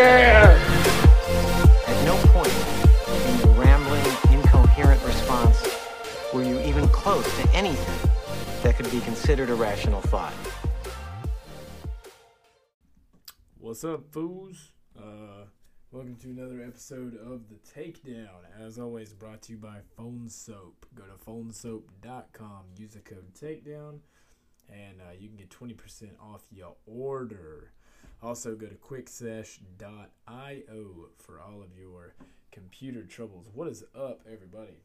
yeah! At no point in your rambling, incoherent response were you even close to anything that could be considered a rational thought. What's up, fools? Uh, welcome to another episode of The Takedown. As always, brought to you by Phone Soap. Go to phonesoap.com, use the code Takedown, and uh, you can get 20% off your order. Also, go to quicksesh.io for all of your computer troubles. What is up, everybody?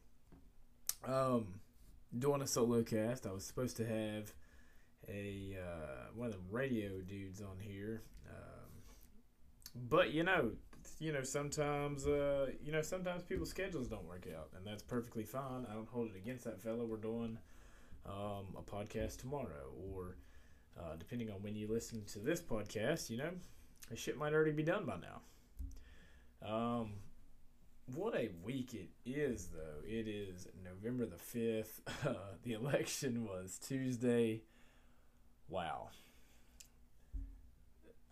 Um, doing a solo cast. I was supposed to have a uh, one of the radio dudes on here, um, but you know, you know, sometimes uh, you know, sometimes people's schedules don't work out, and that's perfectly fine. I don't hold it against that fella. We're doing um, a podcast tomorrow, or uh, depending on when you listen to this podcast, you know, the shit might already be done by now. Um, what a week it is, though. It is November the 5th. Uh, the election was Tuesday. Wow.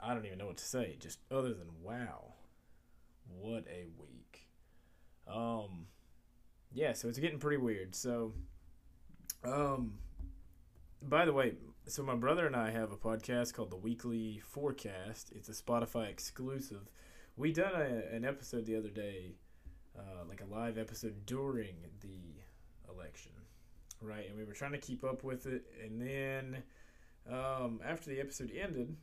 I don't even know what to say, just other than wow. What a week. Um, yeah, so it's getting pretty weird. So, um, by the way, so my brother and I have a podcast called the Weekly Forecast. It's a Spotify exclusive. We done a, an episode the other day, uh, like a live episode during the election, right? And we were trying to keep up with it, and then um, after the episode ended,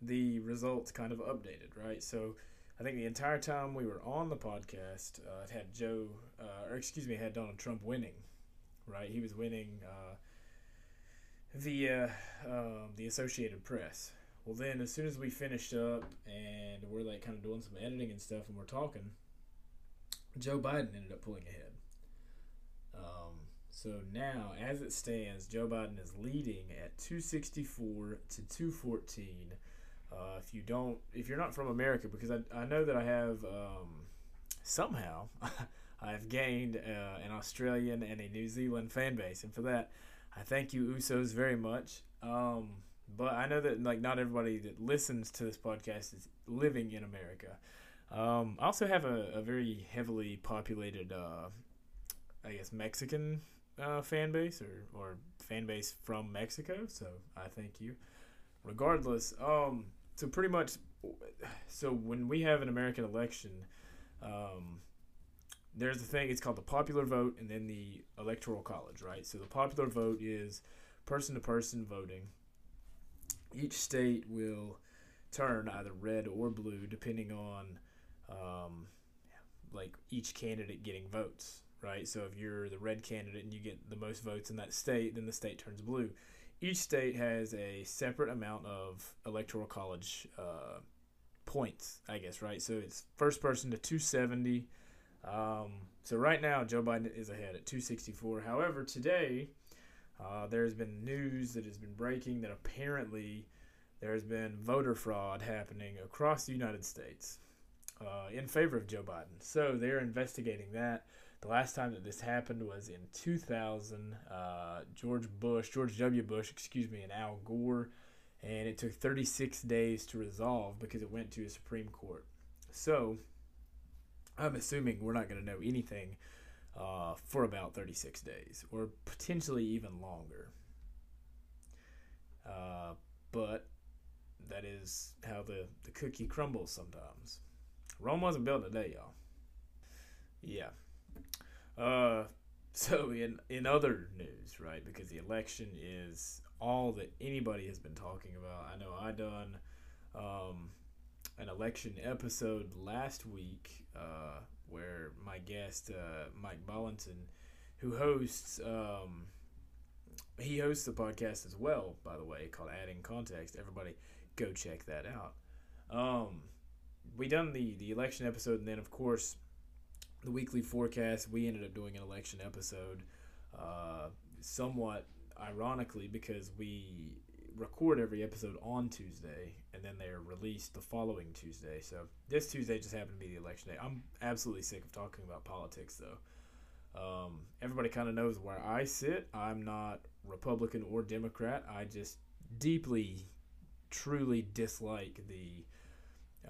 the results kind of updated, right? So I think the entire time we were on the podcast, uh, it had Joe, uh, or excuse me, had Donald Trump winning, right? He was winning. Uh, via um, the Associated Press. Well, then as soon as we finished up and we're like kind of doing some editing and stuff, and we're talking, Joe Biden ended up pulling ahead. Um, so now, as it stands, Joe Biden is leading at 264 to 214. Uh, if you don't, if you're not from America, because I, I know that I have um, somehow I've gained uh, an Australian and a New Zealand fan base, and for that I thank you, Usos, very much. Um, but I know that like not everybody that listens to this podcast is living in America. Um, I also have a, a very heavily populated, uh, I guess, Mexican uh, fan base or, or fan base from Mexico. So I thank you. Regardless, um, so pretty much, so when we have an American election, um, there's the thing it's called the popular vote and then the electoral college right? So the popular vote is person to person voting. Each state will turn either red or blue depending on um, like each candidate getting votes right? So if you're the red candidate and you get the most votes in that state then the state turns blue. Each state has a separate amount of electoral college uh, points i guess right? So it's first person to 270 um, so right now, Joe Biden is ahead at 264. However, today uh, there has been news that has been breaking that apparently there has been voter fraud happening across the United States uh, in favor of Joe Biden. So they're investigating that. The last time that this happened was in 2000. Uh, George Bush, George W. Bush, excuse me, and Al Gore, and it took 36 days to resolve because it went to a Supreme Court. So I'm assuming we're not going to know anything uh, for about 36 days or potentially even longer. Uh, but that is how the, the cookie crumbles sometimes. Rome wasn't built today, y'all. Yeah. Uh, so in in other news, right? Because the election is all that anybody has been talking about. I know I done um, an election episode last week uh, where my guest uh, Mike Bollington, who hosts, um, he hosts the podcast as well. By the way, called Adding Context. Everybody, go check that out. Um, we done the the election episode, and then of course the weekly forecast. We ended up doing an election episode, uh, somewhat ironically because we record every episode on Tuesday, and then they're released the following Tuesday. So this Tuesday just happened to be the election day. I'm absolutely sick of talking about politics, though. Um, everybody kind of knows where I sit. I'm not Republican or Democrat. I just deeply, truly dislike the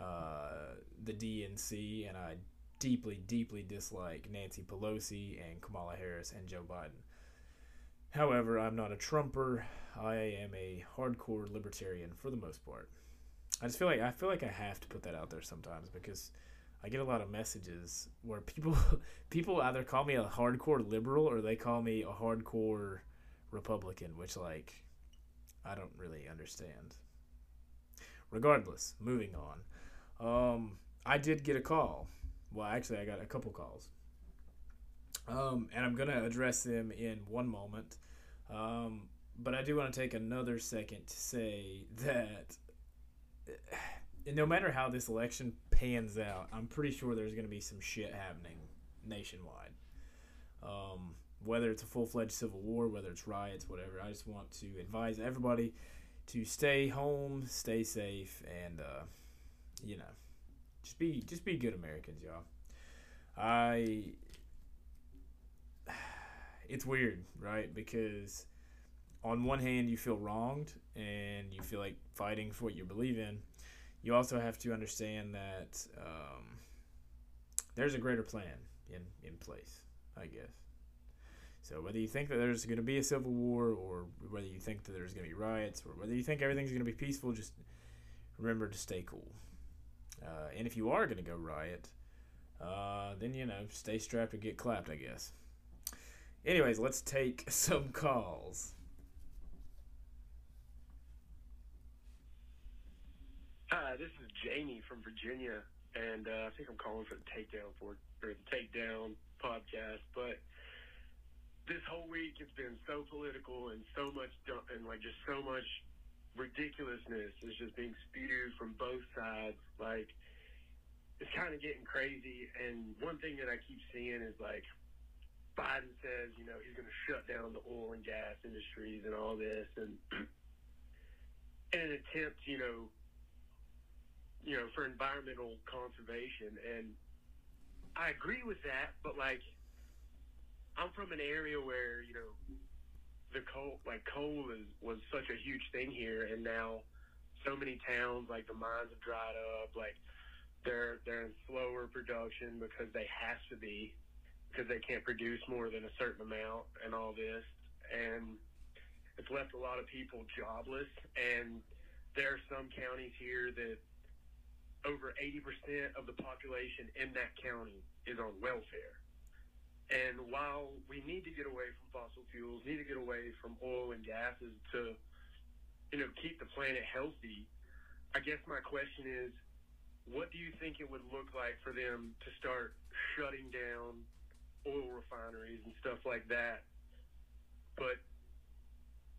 uh, the DNC, and I deeply, deeply dislike Nancy Pelosi and Kamala Harris and Joe Biden. However, I'm not a Trumper. I am a hardcore libertarian for the most part. I just feel like I feel like I have to put that out there sometimes because I get a lot of messages where people people either call me a hardcore liberal or they call me a hardcore Republican, which like I don't really understand. Regardless, moving on. Um, I did get a call. Well, actually, I got a couple calls. Um, and I'm gonna address them in one moment. Um, but I do want to take another second to say that no matter how this election pans out, I'm pretty sure there's going to be some shit happening nationwide. Um, whether it's a full fledged civil war, whether it's riots, whatever. I just want to advise everybody to stay home, stay safe, and uh, you know, just be just be good Americans, y'all. I it's weird, right? Because on one hand, you feel wronged and you feel like fighting for what you believe in. You also have to understand that um, there's a greater plan in, in place, I guess. So whether you think that there's going to be a civil war, or whether you think that there's going to be riots, or whether you think everything's going to be peaceful, just remember to stay cool. Uh, and if you are going to go riot, uh, then you know stay strapped and get clapped, I guess. Anyways, let's take some calls. Hi, this is Jamie from Virginia, and uh, I think I'm calling for the takedown for or the takedown podcast. But this whole week it's been so political and so much and like just so much ridiculousness is just being spewed from both sides. Like it's kind of getting crazy. And one thing that I keep seeing is like Biden says, you know, he's going to shut down the oil and gas industries and all this, and in an attempt, you know you know, for environmental conservation. And I agree with that, but like, I'm from an area where, you know, the coal, like coal is, was such a huge thing here. And now so many towns, like the mines have dried up, like they're, they're in slower production because they have to be, because they can't produce more than a certain amount and all this. And it's left a lot of people jobless. And there are some counties here that over 80% of the population in that county is on welfare. And while we need to get away from fossil fuels, need to get away from oil and gases to, you know, keep the planet healthy, I guess my question is, what do you think it would look like for them to start shutting down oil refineries and stuff like that, but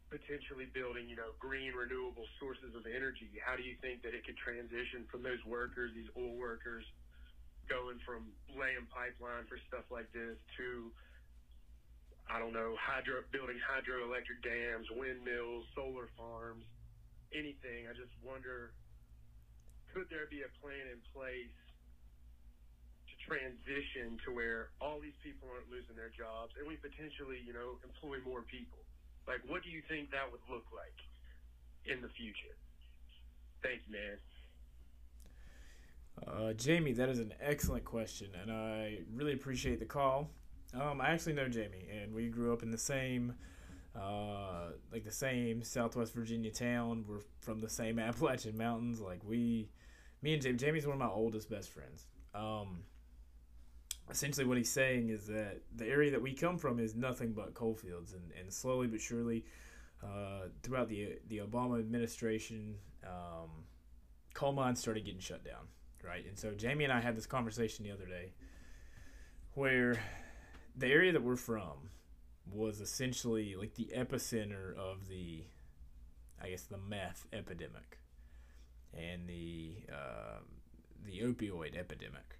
potentially building, you know, green renewable sources of energy? How do you think that it could transition from those workers, these oil workers, going from laying pipeline for stuff like this to, I don't know, hydro building hydroelectric dams, windmills, solar farms, anything? I just wonder, could there be a plan in place? Transition to where all these people aren't losing their jobs, and we potentially, you know, employ more people. Like, what do you think that would look like in the future? Thank you, man. Uh, Jamie, that is an excellent question, and I really appreciate the call. Um, I actually know Jamie, and we grew up in the same, uh, like the same Southwest Virginia town. We're from the same Appalachian Mountains. Like we, me and Jamie. Jamie's one of my oldest best friends. Um, essentially what he's saying is that the area that we come from is nothing but coal fields, and, and slowly but surely, uh, throughout the the Obama administration, um, coal mines started getting shut down, right? And so Jamie and I had this conversation the other day, where the area that we're from was essentially like the epicenter of the, I guess, the meth epidemic, and the uh, the opioid epidemic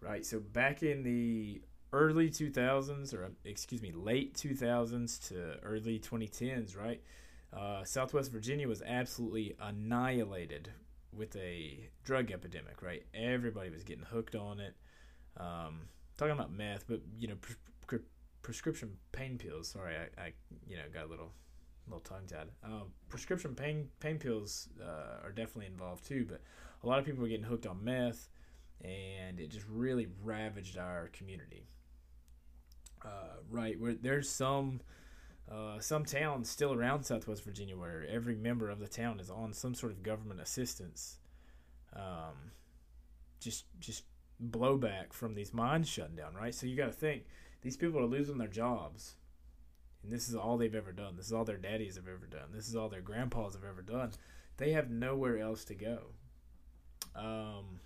right? So back in the early 2000s, or excuse me, late 2000s to early 2010s, right? Uh, Southwest Virginia was absolutely annihilated with a drug epidemic, right? Everybody was getting hooked on it. Um, talking about meth, but you know, pre- pre- prescription pain pills. Sorry, I, I, you know got a little little tongue tied. Um, prescription pain pain pills uh, are definitely involved too, but a lot of people were getting hooked on meth, and it just really ravaged our community. Uh, right, where there's some uh, some towns still around Southwest Virginia where every member of the town is on some sort of government assistance. Um, just just blowback from these mines shutting down, right? So you got to think these people are losing their jobs, and this is all they've ever done. This is all their daddies have ever done. This is all their grandpas have ever done. They have nowhere else to go. Um,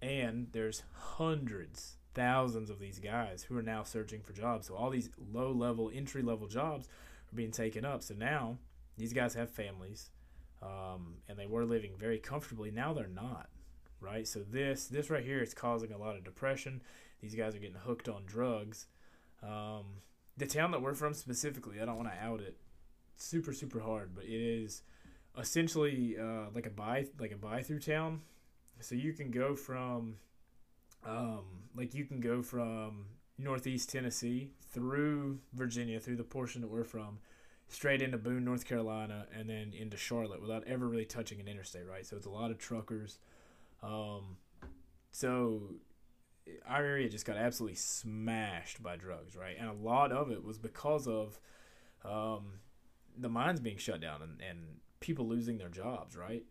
and there's hundreds, thousands of these guys who are now searching for jobs. So all these low level, entry level jobs are being taken up. So now these guys have families, um, and they were living very comfortably. Now they're not right? So this this right here is causing a lot of depression. These guys are getting hooked on drugs. Um, the town that we're from specifically, I don't want to out it super super hard, but it is essentially uh, like a buy like a buy through town. So you can go from um, like you can go from northeast Tennessee through Virginia through the portion that we're from straight into Boone, North Carolina, and then into Charlotte without ever really touching an interstate, right? So it's a lot of truckers. Um, so our area just got absolutely smashed by drugs, right? And a lot of it was because of um, the mines being shut down and, and people losing their jobs, right?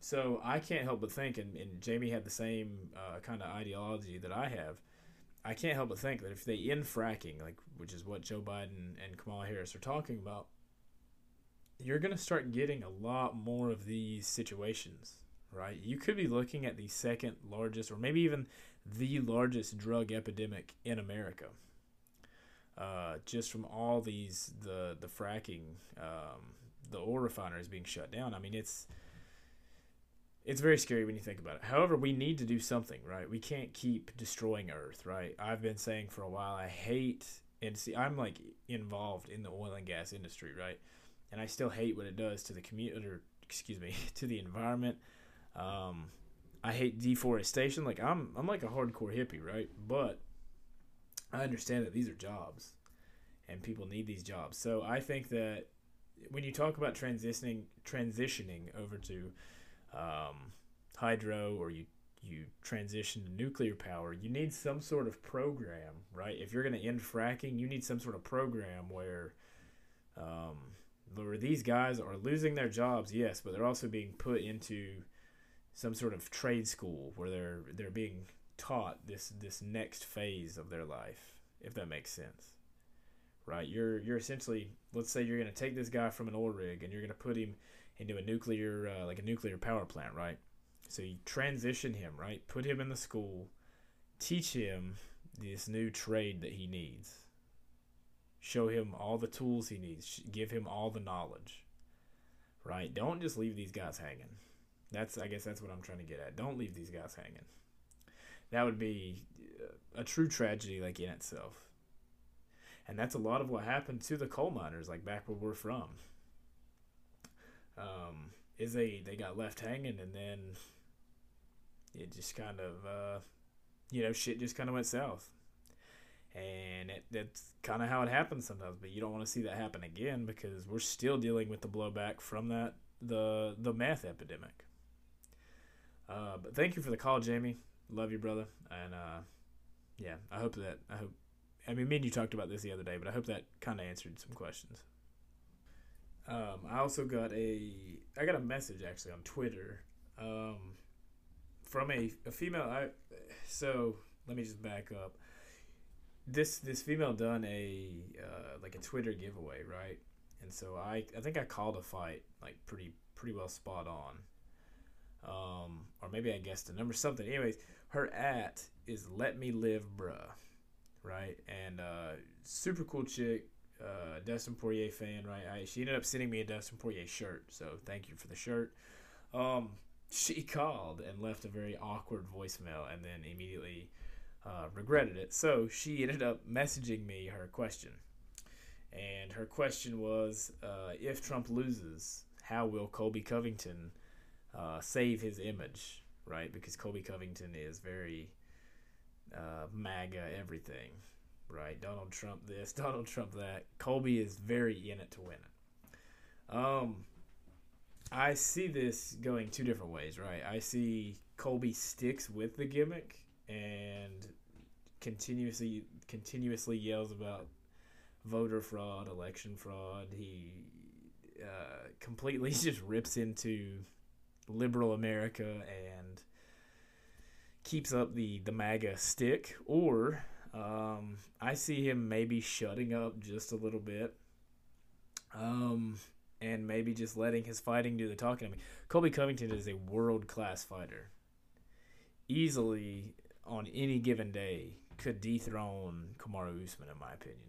So I can't help but think, and, and Jamie had the same uh, kind of ideology that I have. I can't help but think that if they end fracking, like which is what Joe Biden and Kamala Harris are talking about, you're going to start getting a lot more of these situations right? You could be looking at the second largest, or maybe even the largest drug epidemic in America. Uh, just from all these the the fracking, um, the oil refineries being shut down. I mean, it's it's very scary when you think about it. However, we need to do something, right? We can't keep destroying Earth, right? I've been saying for a while I hate and see I'm like involved in the oil and gas industry, right? And I still hate what it does to the community, or excuse me, to the environment, um, I hate deforestation. Like I'm, I'm like a hardcore hippie, right? But I understand that these are jobs, and people need these jobs. So I think that when you talk about transitioning, transitioning over to um, hydro, or you you transition to nuclear power, you need some sort of program, right? If you're going to end fracking, you need some sort of program where, um, where these guys are losing their jobs, yes, but they're also being put into some sort of trade school where they're they're being taught this this next phase of their life, if that makes sense. Right? You're you're essentially let's say you're going to take this guy from an oil rig and you're going to put him into a nuclear uh, like a nuclear power plant, right? So you transition him, right? Put him in the school, teach him this new trade that he needs. Show him all the tools he needs, give him all the knowledge. Right? Don't just leave these guys hanging. That's I guess that's what I'm trying to get at. Don't leave these guys hanging. That would be a true tragedy, like in itself. And that's a lot of what happened to the coal miners, like back where we're from. Um, is they they got left hanging, and then it just kind of uh, you know shit just kind of went south. And it, that's kind of how it happens sometimes, but you don't want to see that happen again because we're still dealing with the blowback from that the the meth epidemic. Uh, but thank you for the call, Jamie. Love you, brother. And uh, yeah, I hope that I hope. I mean, me and you talked about this the other day, but I hope that kind of answered some questions. Um, I also got a I got a message actually on Twitter um, from a, a female. I so let me just back up. This this female done a uh, like a Twitter giveaway, right? And so I I think I called a fight like pretty pretty well spot on um, or maybe I guessed the number something. Anyways, her at is let me live, bruh, right? And uh, super cool chick, uh, Dustin Poirier fan, right? I, she ended up sending me a Dustin Poirier shirt, so thank you for the shirt. Um, she called and left a very awkward voicemail, and then immediately uh, regretted it. So she ended up messaging me her question, and her question was, uh, if Trump loses, how will Colby Covington? uh, save his image, right? Because Colby Covington is very uh, MAGA everything, right? Donald Trump this, Donald Trump that. Colby is very in it to win it. Um, I see this going two different ways, right? I see Colby sticks with the gimmick and continuously continuously yells about voter fraud, election fraud. He uh, completely just rips into liberal America and keeps up the the MAGA stick, or um, I see him maybe shutting up just a little bit, um, and maybe just letting his fighting do the talking. I mean, Colby Covington is a world class fighter. Easily on any given day could dethrone Kamaru Usman, in my opinion.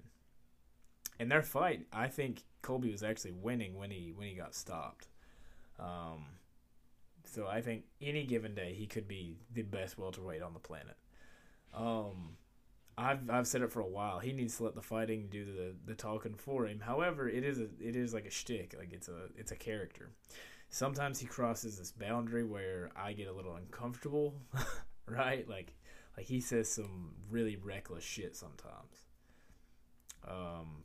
In their fight, I think Colby was actually winning when he when he got stopped. Um, so I think any given day he could be the best welterweight on the planet. Um, I've I've said it for a while. He needs to let the fighting do the the talking for him. However, it is a it is like a shtick. Like it's a it's a character. Sometimes he crosses this boundary where I get a little uncomfortable, right? Like like he says some really reckless shit sometimes. Um,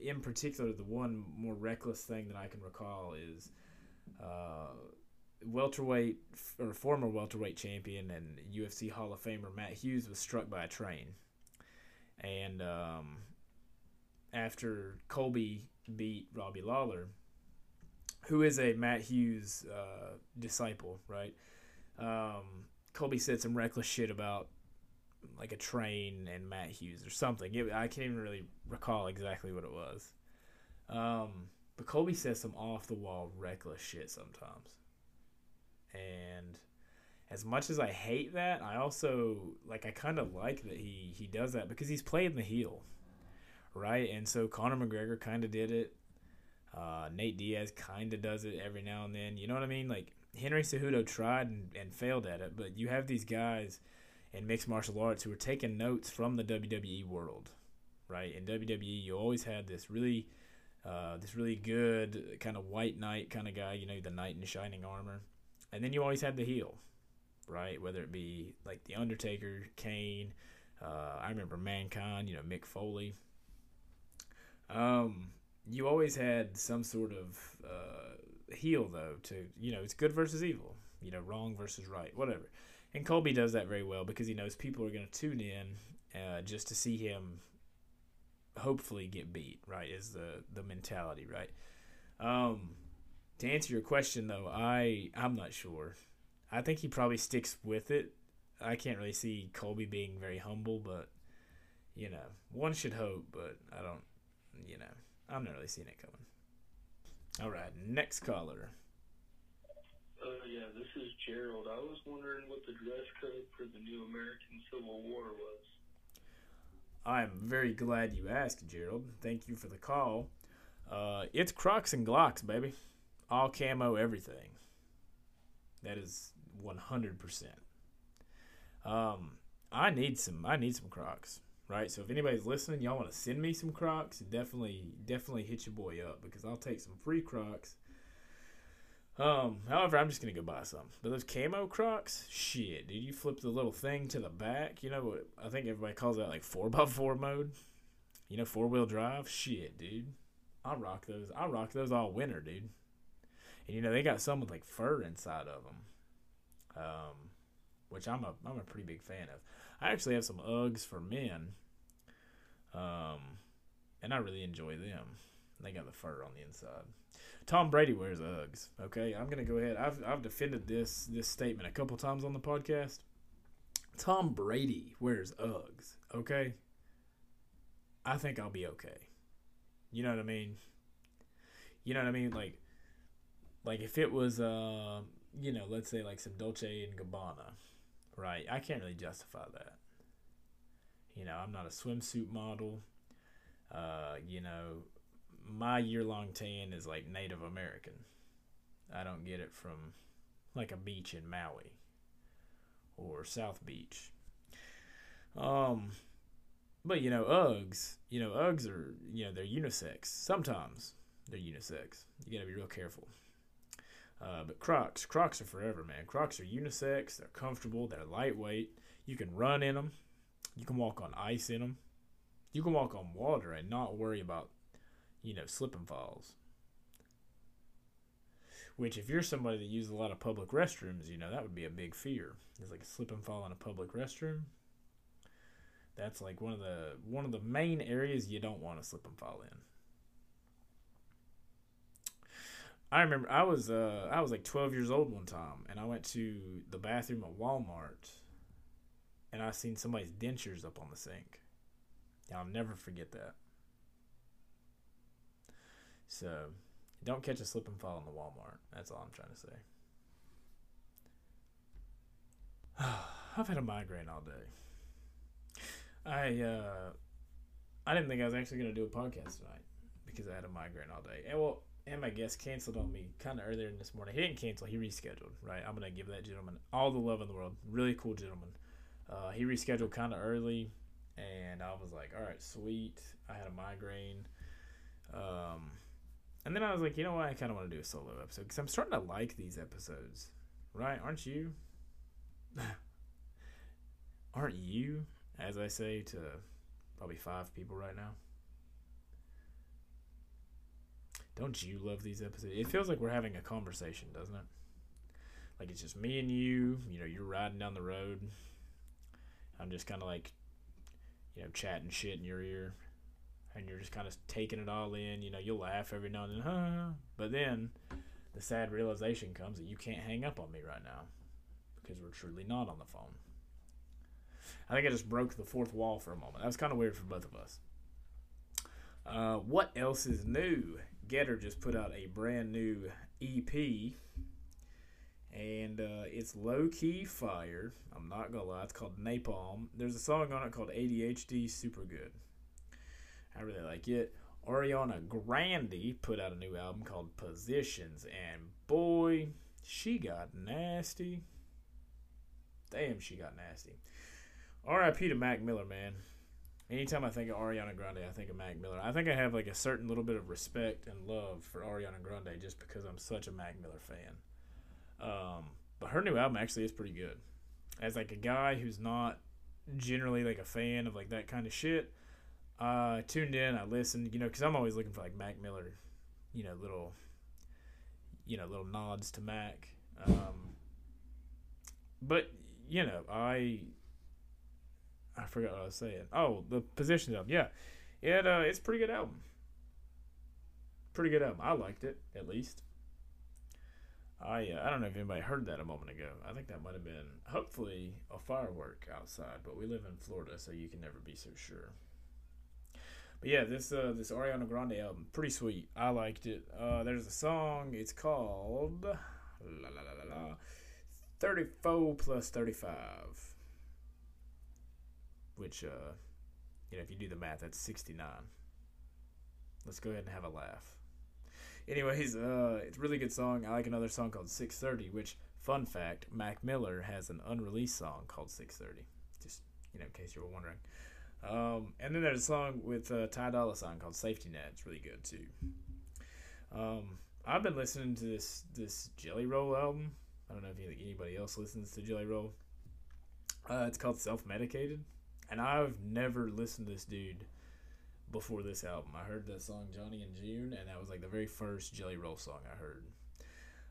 in particular, the one more reckless thing that I can recall is uh, welterweight or former welterweight champion and UFC Hall of Famer Matt Hughes was struck by a train, and um, after Colby beat Robbie Lawler, who is a Matt Hughes uh, disciple, right? Um, Colby said some reckless shit about like a train and Matt Hughes or something. It, I can't even really recall exactly what it was. Um, but Colby says some off the wall reckless shit sometimes. And as much as I hate that, I also like I kind of like that he he does that because he's playing the heel, right? And so Conor McGregor kind of did it. Uh, Nate Diaz kind of does it every now and then. You know what I mean? Like Henry Cejudo tried and, and failed at it, but you have these guys in mixed martial arts who are taking notes from the WWE world, right? In WWE, you always had this really, uh, this really good kind of white knight kind of guy, you know, the knight in shining armor, and then you always had the heel, right? Whether it be like the Undertaker, Kane, uh, I remember Mankind, you know, Mick Foley. Um, you always had some sort of uh, heel though to you know it's good versus evil, you know, wrong versus right, whatever. And Colby does that very well because he knows people are going to tune in uh, just to see him hopefully get beat, right? Is the the mentality, right? Um, to answer your question though, I I'm not sure. I think he probably sticks with it. I can't really see Colby being very humble, but you know, one should hope, but I don't. You know, I'm not really seeing it coming. All right, next caller. Uh, yeah, this is Gerald. I was wondering what the dress code for the new American Civil War was. I am very glad you asked, Gerald. Thank you for the call. Uh, it's Crocs and Glocks, baby. All camo, everything. That is 100%. Um, I need some. I need some Crocs, right? So if anybody's listening, y'all want to send me some Crocs, definitely, definitely hit your boy up because I'll take some free Crocs um, however, I'm just gonna go buy some. But those camo Crocs, shit, dude, you flip the little thing to the back. You know what? I think everybody calls that like four x four mode. You know, four wheel drive. Shit, dude, I rock those. I rock those all winter, dude. And you know they got some with like fur inside of them, um, which I'm a I'm a pretty big fan of. I actually have some Uggs for men, um, and I really enjoy them. They got the fur on the inside. Tom Brady wears Uggs. Okay, I'm gonna go ahead. I've I've defended this this statement a couple times on the podcast. Tom Brady wears Uggs. Okay, I think I'll be okay. You know what I mean? You know what I mean? Like, like if it was uh, you know, let's say like some Dolce and Gabbana, right? I can't really justify that. You know, I'm not a swimsuit model. Uh, you know, my year long tan is like Native American. I don't get it from like a beach in Maui or South Beach. Um, but you know, Uggs, you know, Uggs are, you know, they're unisex. Sometimes they're unisex. You gotta be real careful. Uh, but Crocs, Crocs are forever, man. Crocs are unisex. They're comfortable. They're lightweight. You can run in them. You can walk on ice in them. You can walk on water and not worry about you know, slip and falls. Which, if you're somebody that uses a lot of public restrooms, you know that would be a big fear. It's like a slip and fall in a public restroom. That's like one of the one of the main areas you don't want to slip and fall in. I remember I was uh, I was like 12 years old one time, and I went to the bathroom at Walmart, and I seen somebody's dentures up on the sink. I'll never forget that. So, don't catch a slip and fall in the Walmart. That's all I'm trying to say. I've had a migraine all day. I uh, I didn't think I was actually gonna do a podcast tonight because I had a migraine all day. And well, and my guest canceled on me kind of earlier this morning. He didn't cancel; he rescheduled. Right, I'm gonna give that gentleman all the love in the world. Really cool gentleman. Uh, he rescheduled kind of early, and I was like, "All right, sweet." I had a migraine, um, and then I was like, "You know what? I kind of want to do a solo episode because I'm starting to like these episodes, right? Aren't you? Aren't you?" As I say to probably five people right now. Don't you love these episodes? It feels like we're having a conversation, doesn't it? Like it's just me and you. You know, you're riding down the road. I'm just kind of like, you know, chatting shit in your ear, and you're just kind of taking it all in. You know, you'll laugh every now and then, huh? But then the sad realization comes that you can't hang up on me right now because we're truly not on the phone. I think I just broke the fourth wall for a moment. That was kind of weird for both of us. Uh, what else is new? Getter just put out a brand new EP, and uh, it's low key fire. I'm not gonna lie, it's called Napalm. There's a song on it called ADHD, super good. I really like it. Ariana Grande put out a new album called Positions, and boy, she got nasty. Damn, she got nasty. R.I.P. to Mac Miller, man. Anytime I think of Ariana Grande, I think of Mac Miller. I think I have like a certain little bit of respect and love for Ariana Grande just because I'm such a Mac Miller fan. Um, but her new album actually is pretty good. As like a guy who's not generally like a fan of like that kind of shit, uh, I tuned in, I listened, you know, because I'm always looking for like Mac Miller, you know, little, you know, little nods to Mac. Um, but you know, I I forgot what I was saying. Oh, the position album. Yeah, it uh, it's pretty good album. Pretty good album. I liked it at least. I uh, I don't know if anybody heard that a moment ago. I think that might have been hopefully a firework outside, but we live in Florida, so you can never be so sure. But yeah, this uh, this Ariana Grande album, pretty sweet. I liked it. Uh, there's a song. It's called la la la la la, thirty four plus thirty five which, uh, you know, if you do the math, that's 69. Let's go ahead and have a laugh. Anyways, uh, it's a really good song. I like another song called 630, which, fun fact, Mac Miller has an unreleased song called 630. Just, you know, in case you were wondering. Um, and then there's a song with uh, Ty Dolla Sign called Safety Net. It's really good, too. Um, I've been listening to this this Jelly Roll album. I don't know if anybody else listens to Jelly Roll. Uh, it's called Self Medicated and I've never listened to this dude before this album. I heard the song Johnny and June, and that was like the very first Jelly Roll song I heard.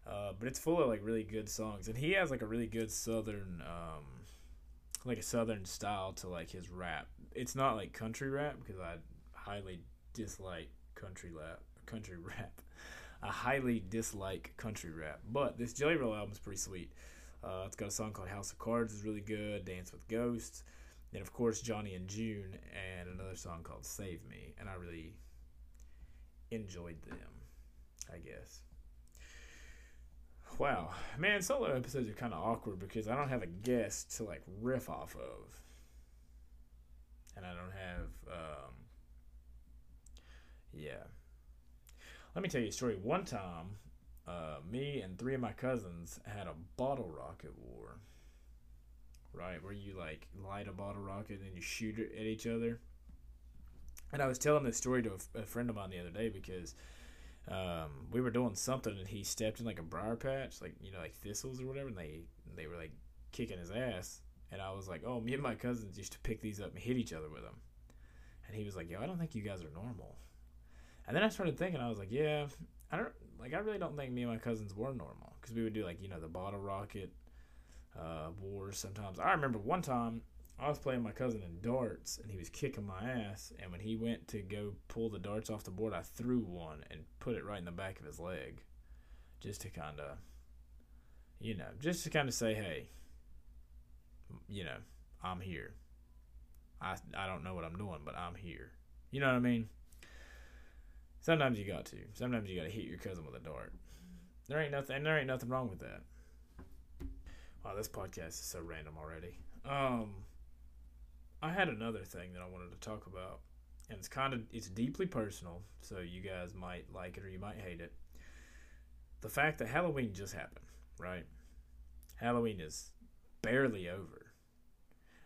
Uh, but it's full of like really good songs, and he has like a really good southern, um, like a southern style to like his rap. It's not like country rap because I highly dislike country rap. Country rap. I highly dislike country rap, but this Jelly Roll album is pretty sweet. Uh, it's got a song called House of Cards is really good. Dance with Ghosts. Then of course Johnny and June and another song called Save Me, and I really enjoyed them, I guess. Wow, man, solo episodes are kind of awkward because I don't have a guest to like riff off of, and I don't have, um, yeah. Let me tell you a story. One time, uh, me and three of my cousins had a bottle rocket war right? Where you like light a bottle rocket and then you shoot it at each other. And I was telling this story to a, a friend of mine the other day because um, we were doing something and he stepped in like a briar patch, like you know, like thistles or whatever, and they they were like kicking his ass. And I was like, oh, me and my cousins used to pick these up and hit each other with them. And he was like, yo, I don't think you guys are normal. And then I started thinking, I was like, yeah, I don't like I really don't think me and my cousins were normal because we would do like you know the bottle rocket uh, wars sometimes. I remember one time I was playing my cousin in darts and he was kicking my ass. And when he went to go pull the darts off the board, I threw one and put it right in the back of his leg, just to kind of, you know, just to kind of say, hey, you know, I'm here. I I don't know what I'm doing, but I'm here. You know what I mean? Sometimes you got to. Sometimes you got to hit your cousin with a dart. There ain't nothing, and there ain't nothing wrong with that. Wow, this podcast is so random already. Um, I had another thing that I wanted to talk about, and it's kind of it's deeply personal, so you guys might like it or you might hate it. The fact that Halloween just happened, right? Halloween is barely over,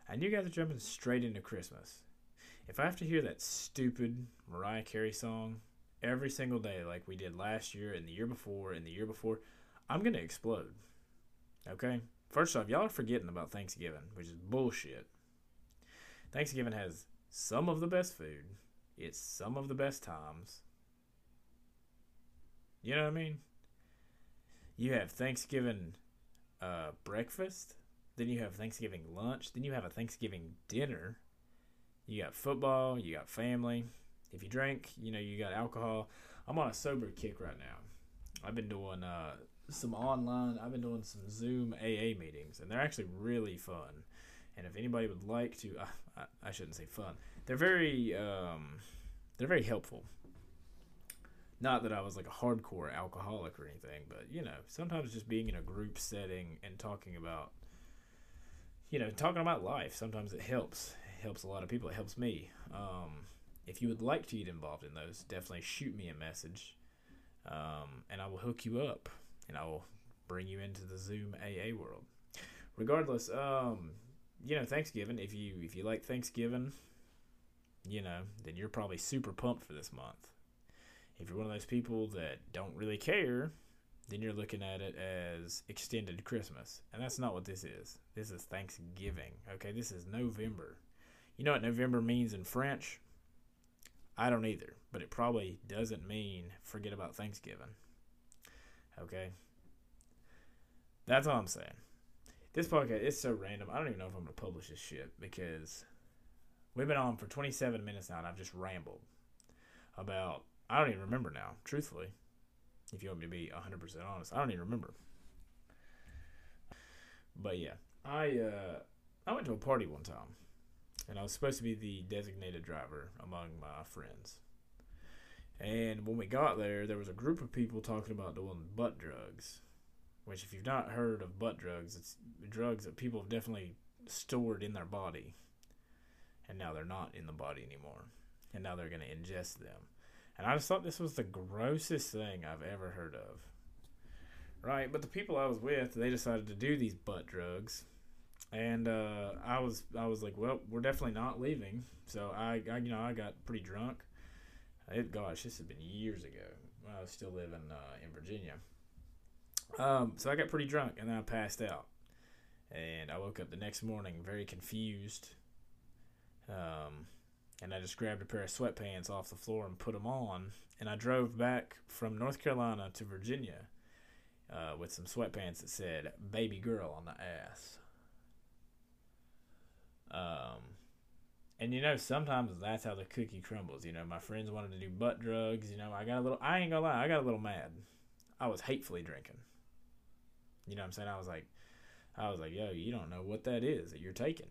and you guys are jumping straight into Christmas. If I have to hear that stupid Mariah Carey song every single day, like we did last year and the year before and the year before, I'm gonna explode. Okay. First off, y'all are forgetting about Thanksgiving, which is bullshit. Thanksgiving has some of the best food. It's some of the best times. You know what I mean? You have Thanksgiving uh, breakfast, then you have Thanksgiving lunch, then you have a Thanksgiving dinner. You got football, you got family. If you drink, you know, you got alcohol. I'm on a sober kick right now. I've been doing uh, some online. I've been doing some Zoom AA meetings, and they're actually really fun. And if anybody would like to, uh, I, I, shouldn't say fun. They're very, um, they're very helpful. Not that I was like a hardcore alcoholic or anything, but you know, sometimes just being in a group setting and talking about, you know, talking about life. Sometimes it helps. It helps a lot of people. It helps me. Um, if you would like to get involved in those, definitely shoot me a message, um, and I will hook you up and I will bring you into the Zoom AA world. Regardless, um, you know, Thanksgiving. If you if you like Thanksgiving, you know, then you're probably super pumped for this month. If you're one of those people that don't really care, then you're looking at it as extended Christmas. And that's not what this is. This is Thanksgiving. Okay, this is November. You know what November means in French? I don't either, but it probably doesn't mean forget about Thanksgiving. Okay? That's all I'm saying. This podcast is so random. I don't even know if I'm going to publish this shit because we've been on for 27 minutes now and I've just rambled about, I don't even remember now, truthfully. If you want me to be 100% honest, I don't even remember. But yeah, I uh, I went to a party one time, and I was supposed to be the designated driver among my friends. And when we got there, there was a group of people talking about doing butt drugs. Which, if you've not heard of butt drugs, it's drugs that people have definitely stored in their body. And now they're not in the body anymore. And now they're going to ingest them. And I just thought this was the grossest thing I've ever heard of. Right, but the people I was with, they decided to do these butt drugs, and uh, I was I was like, well, we're definitely not leaving. So I, I you know I got pretty drunk, it, gosh, this has been years ago. I was still living uh, in Virginia. Um, so I got pretty drunk and then I passed out. And I woke up the next morning very confused. Um, and I just grabbed a pair of sweatpants off the floor and put them on. And I drove back from North Carolina to Virginia uh, with some sweatpants that said "baby girl" on the ass. Um, and you know, sometimes that's how the cookie crumbles. You know, my friends wanted to do butt drugs. You know, I got a little. I ain't gonna lie, I got a little mad. I was hatefully drinking. You know what I'm saying? I was like, I was like, yo, you don't know what that is that you're taking.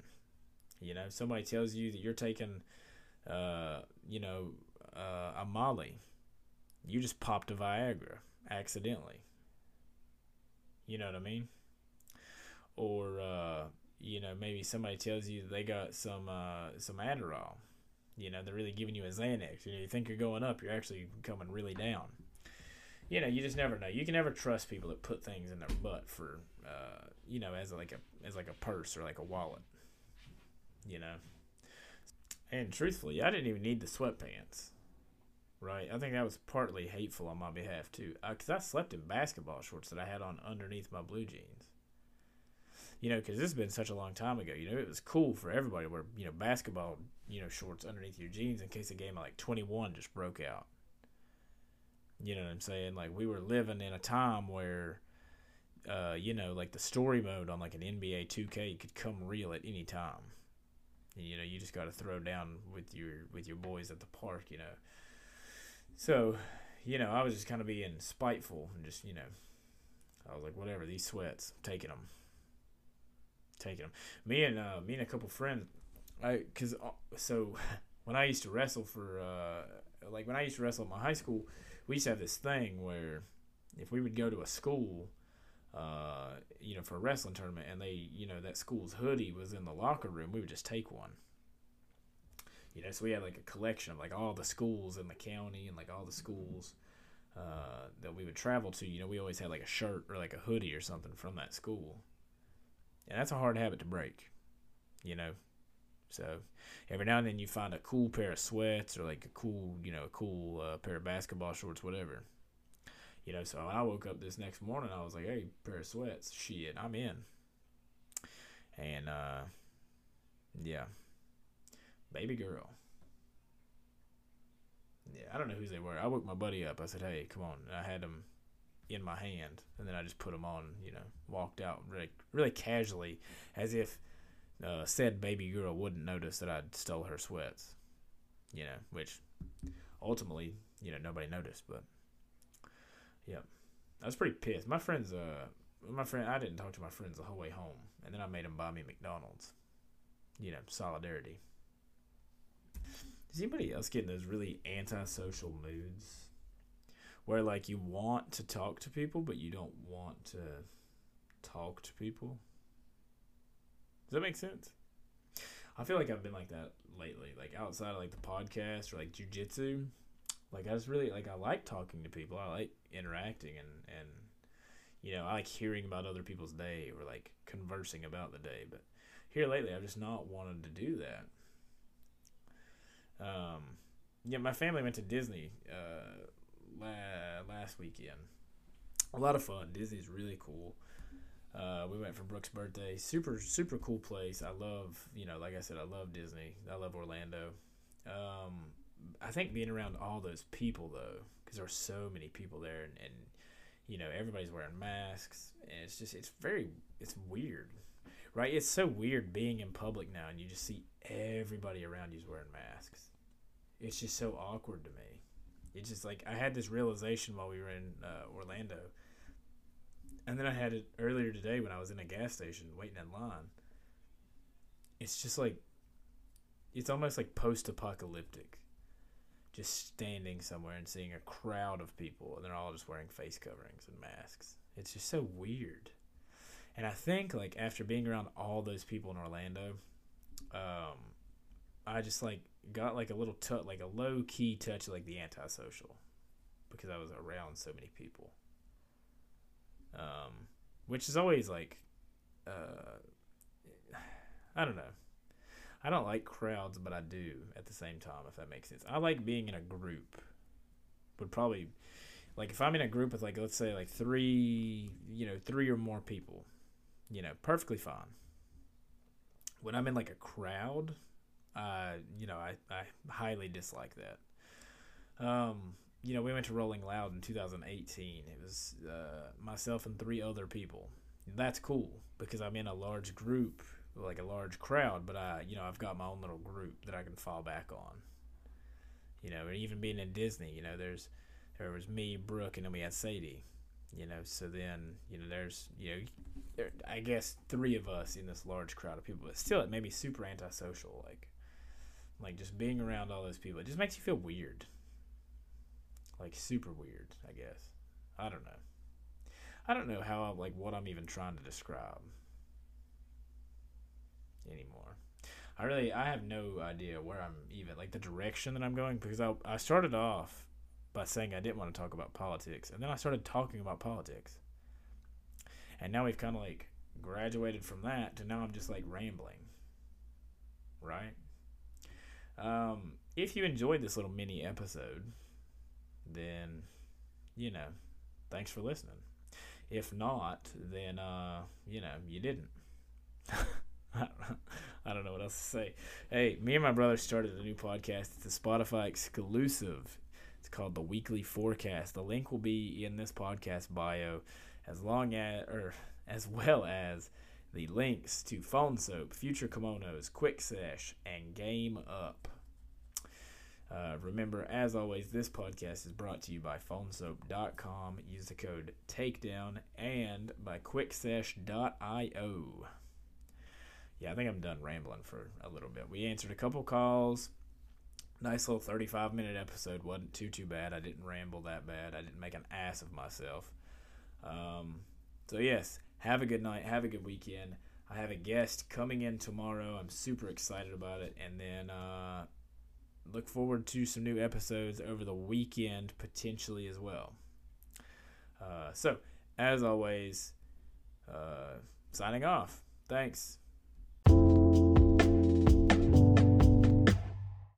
You know, somebody tells you that you're taking, uh, you know, uh, a Molly. You just popped a Viagra accidentally. You know what I mean? Or, uh, you know, maybe somebody tells you they got some uh, some Adderall. You know, they're really giving you a Xanax. You know, you think you're going up, you're actually coming really down. You know, you just never know. You can never trust people that put things in their butt for, uh, you know, as like a as like a purse or like a wallet. You know, and truthfully, I didn't even need the sweatpants. Right, I think that was partly hateful on my behalf too, because uh, I slept in basketball shorts that I had on underneath my blue jeans you know, because this has been such a long time ago. You know, it was cool for everybody to wear, you know, basketball, you know, shorts underneath your jeans in case a game of like 21 just broke out. You know what I'm saying? Like we were living in a time where, uh, you know, like the story mode on like an NBA 2K could come real at any time. And, you know, you just got to throw down with your with your boys at the park. You know. So, you know, I was just kind of being spiteful and just you know, I was like, whatever, these sweats, I'm taking them, taking them. Me and uh, me and a couple friends, I cause uh, so when I used to wrestle for uh, like when I used to wrestle in my high school we used to have this thing where if we would go to a school, uh, you know, for a wrestling tournament, and they, you know, that school's hoodie was in the locker room, we would just take one. You know, so we had like a collection of like all the schools in the county and like all the schools uh, that we would travel to. You know, we always had like a shirt or like a hoodie or something from that school, and that's a hard habit to break. You know, so every now and then you find a cool pair of sweats or like a cool, you know, a cool uh, pair of basketball shorts, whatever. You know, so I woke up this next morning. I was like, "Hey, pair of sweats, shit, I'm in." And uh, yeah, baby girl. Yeah, I don't know who they were. I woke my buddy up. I said, "Hey, come on!" And I had them in my hand, and then I just put them on. You know, walked out really, really casually, as if uh, said baby girl wouldn't notice that I'd stole her sweats. You know, which ultimately, you know, nobody noticed. But yeah, I was pretty pissed. My friends, uh, my friend, I didn't talk to my friends the whole way home, and then I made them buy me McDonald's. You know, solidarity. Does anybody else get in those really antisocial moods? Where like you want to talk to people, but you don't want to talk to people. Does that make sense? I feel like I've been like that lately. Like outside of like the podcast or like jujitsu, like I just really like I like talking to people. I like interacting and and you know I like hearing about other people's day or like conversing about the day. But here lately, I've just not wanted to do that. Um, yeah, my family went to Disney uh, la- last weekend. A lot of fun. Disney's really cool. Uh, we went for Brooke's birthday. Super, super cool place. I love, you know, like I said, I love Disney. I love Orlando. Um, I think being around all those people though, because there are so many people there, and, and you know everybody's wearing masks, and it's just it's very it's weird, right? It's so weird being in public now, and you just see everybody around you's wearing masks. It's just so awkward to me. It's just like I had this realization while we were in uh, Orlando and then I had it earlier today when I was in a gas station waiting in line. It's just like, it's almost like post apocalyptic. Just standing somewhere and seeing a crowd of people, and they're all just wearing face coverings and masks. It's just so weird. And I think, like, after being around all those people in Orlando, um, I just, like, got, like, a little touch, like, a low key touch of, like, the antisocial because I was around so many people um, which is always like, uh, I don't know. I don't like crowds, but I do at the same time, if that makes sense. I like being in a group. Would probably, like, if I'm in a group with, like, let's say, like, three, you know, three or more people, you know, perfectly fine. When I'm in, like, a crowd, uh, you know, I, I highly dislike that. Um, you know, we went to Rolling Loud in 2018. It was uh, myself and three other people. That's cool because I'm in a large group, like a large crowd, but I, you know, I've got my own little group that I can fall back on. You know, and even being in Disney, you know, there's there was me, Brooke, and then we had Sadie. You know, so then you know, there's you know, there, I guess three of us in this large crowd of people, but still, it made me super antisocial. Like, like just being around all those people, it just makes you feel weird like super weird, I guess. I don't know. I don't know how like what I'm even trying to describe anymore. I really I have no idea where I'm even like the direction that I'm going because I I started off by saying I didn't want to talk about politics and then I started talking about politics. And now we've kind of like graduated from that to now I'm just like rambling. Right? Um if you enjoyed this little mini episode, then you know, thanks for listening. If not, then uh, you know, you didn't. I don't know what else to say. Hey, me and my brother started a new podcast. It's a Spotify exclusive. It's called the Weekly Forecast. The link will be in this podcast bio, as long as or as well as the links to Phone Soap, Future Kimonos, Quick Sesh, and Game Up. Uh, remember, as always, this podcast is brought to you by phonesoap.com. Use the code TAKEDOWN and by quicksesh.io. Yeah, I think I'm done rambling for a little bit. We answered a couple calls. Nice little 35 minute episode. Wasn't too, too bad. I didn't ramble that bad. I didn't make an ass of myself. Um, so, yes, have a good night. Have a good weekend. I have a guest coming in tomorrow. I'm super excited about it. And then, uh, look forward to some new episodes over the weekend potentially as well. Uh, so, as always, uh, signing off. Thanks.